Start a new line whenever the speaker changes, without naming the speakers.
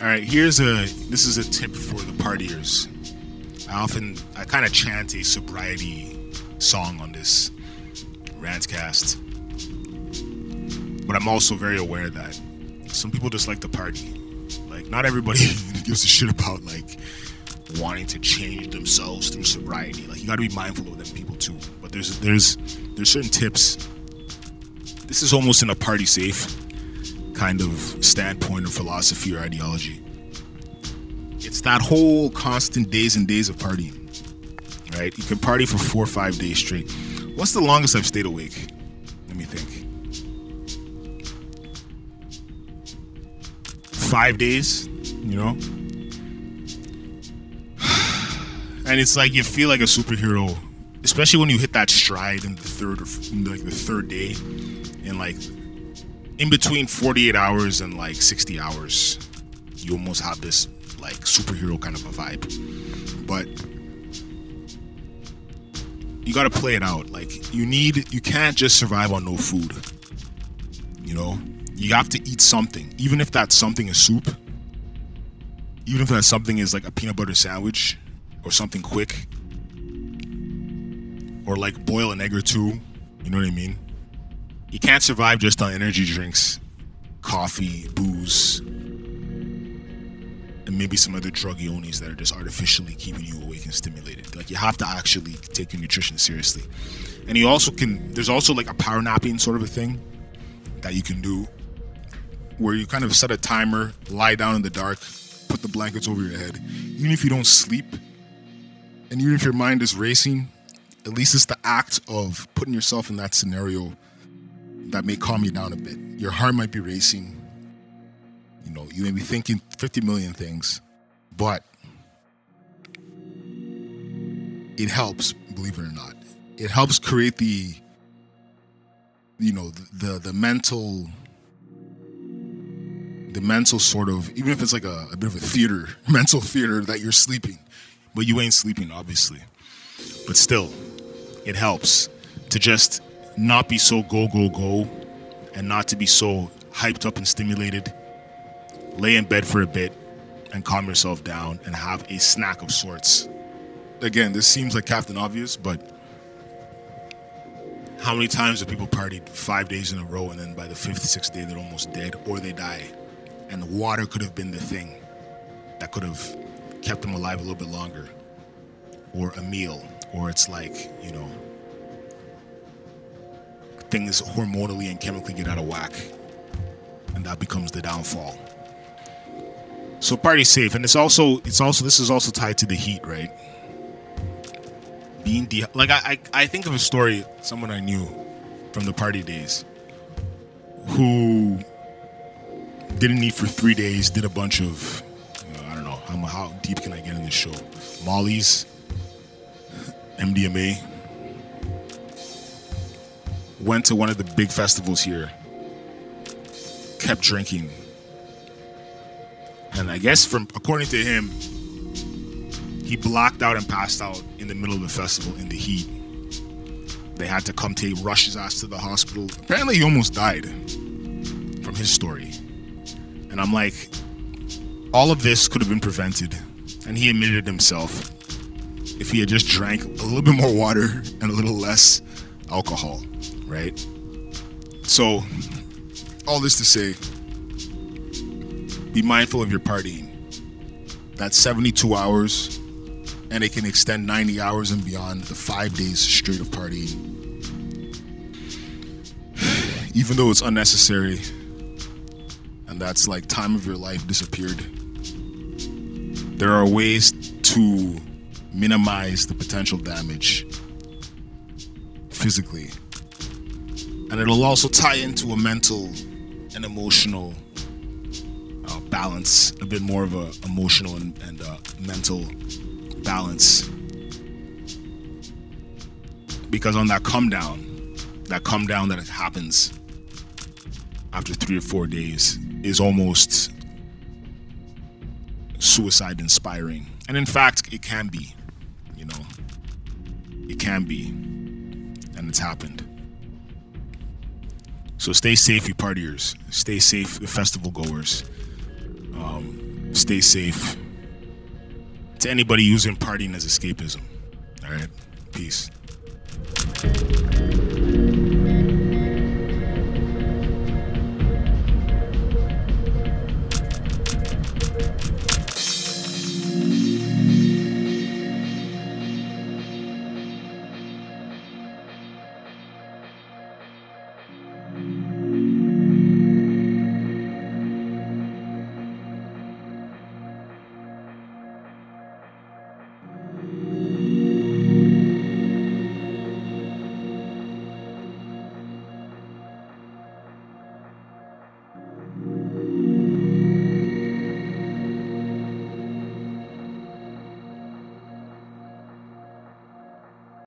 All right, here's a this is a tip for the partiers. I often I kind of chant a sobriety song on this rantcast, but I'm also very aware that some people just like to party. Like not everybody gives a shit about like wanting to change themselves through sobriety. Like you got to be mindful of them people too. But there's there's there's certain tips. This is almost in a party safe kind of standpoint or philosophy or ideology. It's that whole constant days and days of partying. Right? You can party for four or five days straight. What's the longest I've stayed awake? Let me think. Five days, you know? And it's like you feel like a superhero, especially when you hit that stride in the third or like the third day, and like in between 48 hours and like 60 hours, you almost have this like superhero kind of a vibe. But you got to play it out. Like you need, you can't just survive on no food. You know, you have to eat something, even if that something is soup. Even if that something is like a peanut butter sandwich or something quick, or like boil an egg or two. You know what I mean? You can't survive just on energy drinks, coffee, booze, and maybe some other druggy onies that are just artificially keeping you awake and stimulated. Like you have to actually take your nutrition seriously. And you also can there's also like a power napping sort of a thing that you can do where you kind of set a timer, lie down in the dark, put the blankets over your head. Even if you don't sleep, and even if your mind is racing, at least it's the act of putting yourself in that scenario that may calm you down a bit. Your heart might be racing. You know, you may be thinking 50 million things, but it helps, believe it or not. It helps create the you know, the the, the mental the mental sort of even if it's like a, a bit of a theater, mental theater that you're sleeping but you ain't sleeping, obviously. But still, it helps to just not be so go, go, go, and not to be so hyped up and stimulated. Lay in bed for a bit and calm yourself down and have a snack of sorts. Again, this seems like Captain Obvious, but how many times have people partied five days in a row and then by the fifth, sixth day they're almost dead or they die? And water could have been the thing that could have kept them alive a little bit longer, or a meal, or it's like, you know, things hormonally and chemically get out of whack, and that becomes the downfall. So party safe, and it's also it's also this is also tied to the heat, right? Being de- like I, I I think of a story someone I knew from the party days who didn't eat for three days, did a bunch of I don't know how, how deep can I get in this show? Molly's, MDMA. Went to one of the big festivals here. Kept drinking. And I guess from according to him, he blocked out and passed out in the middle of the festival in the heat. They had to come to rush his ass to the hospital. Apparently he almost died from his story. And I'm like, all of this could have been prevented, and he admitted himself, if he had just drank a little bit more water and a little less alcohol, right? So, all this to say, be mindful of your partying. That's 72 hours, and it can extend 90 hours and beyond the five days straight of partying. Even though it's unnecessary, and that's like time of your life disappeared there are ways to minimize the potential damage physically. And it'll also tie into a mental and emotional uh, balance, a bit more of a emotional and, and uh, mental balance. Because on that come down, that come down that happens after three or four days is almost suicide inspiring. And in fact, it can be, you know, it can be. And it's happened. So stay safe, you partiers. Stay safe, the festival goers. Um, stay safe to anybody using partying as escapism. All right, peace.